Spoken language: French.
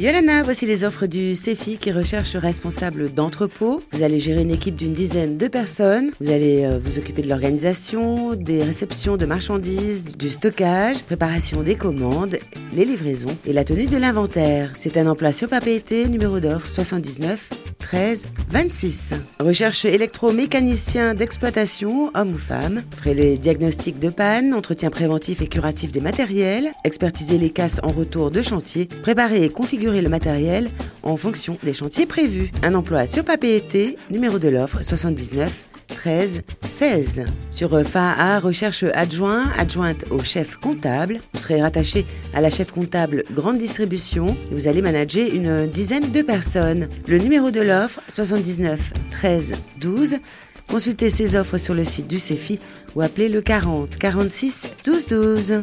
Yolana, voici les offres du CEFI qui recherche responsable d'entrepôt. Vous allez gérer une équipe d'une dizaine de personnes. Vous allez euh, vous occuper de l'organisation, des réceptions de marchandises, du stockage, préparation des commandes, les livraisons et la tenue de l'inventaire. C'est un emploi sur papier numéro d'offre 79 13 26. Recherche électromécanicien d'exploitation, homme ou femme. Ferez les diagnostics de panne, entretien préventif et curatif des matériels, expertiser les casses en retour de chantier, préparer et configurer le matériel en fonction des chantiers prévus. Un emploi sur papier été, numéro de l'offre 79 13 16. Sur FAA, recherche adjoint, adjointe au chef comptable. Vous serez rattaché à la chef comptable grande distribution et vous allez manager une dizaine de personnes. Le numéro de l'offre 79 13 12. Consultez ces offres sur le site du CEFI ou appelez le 40 46 12 12.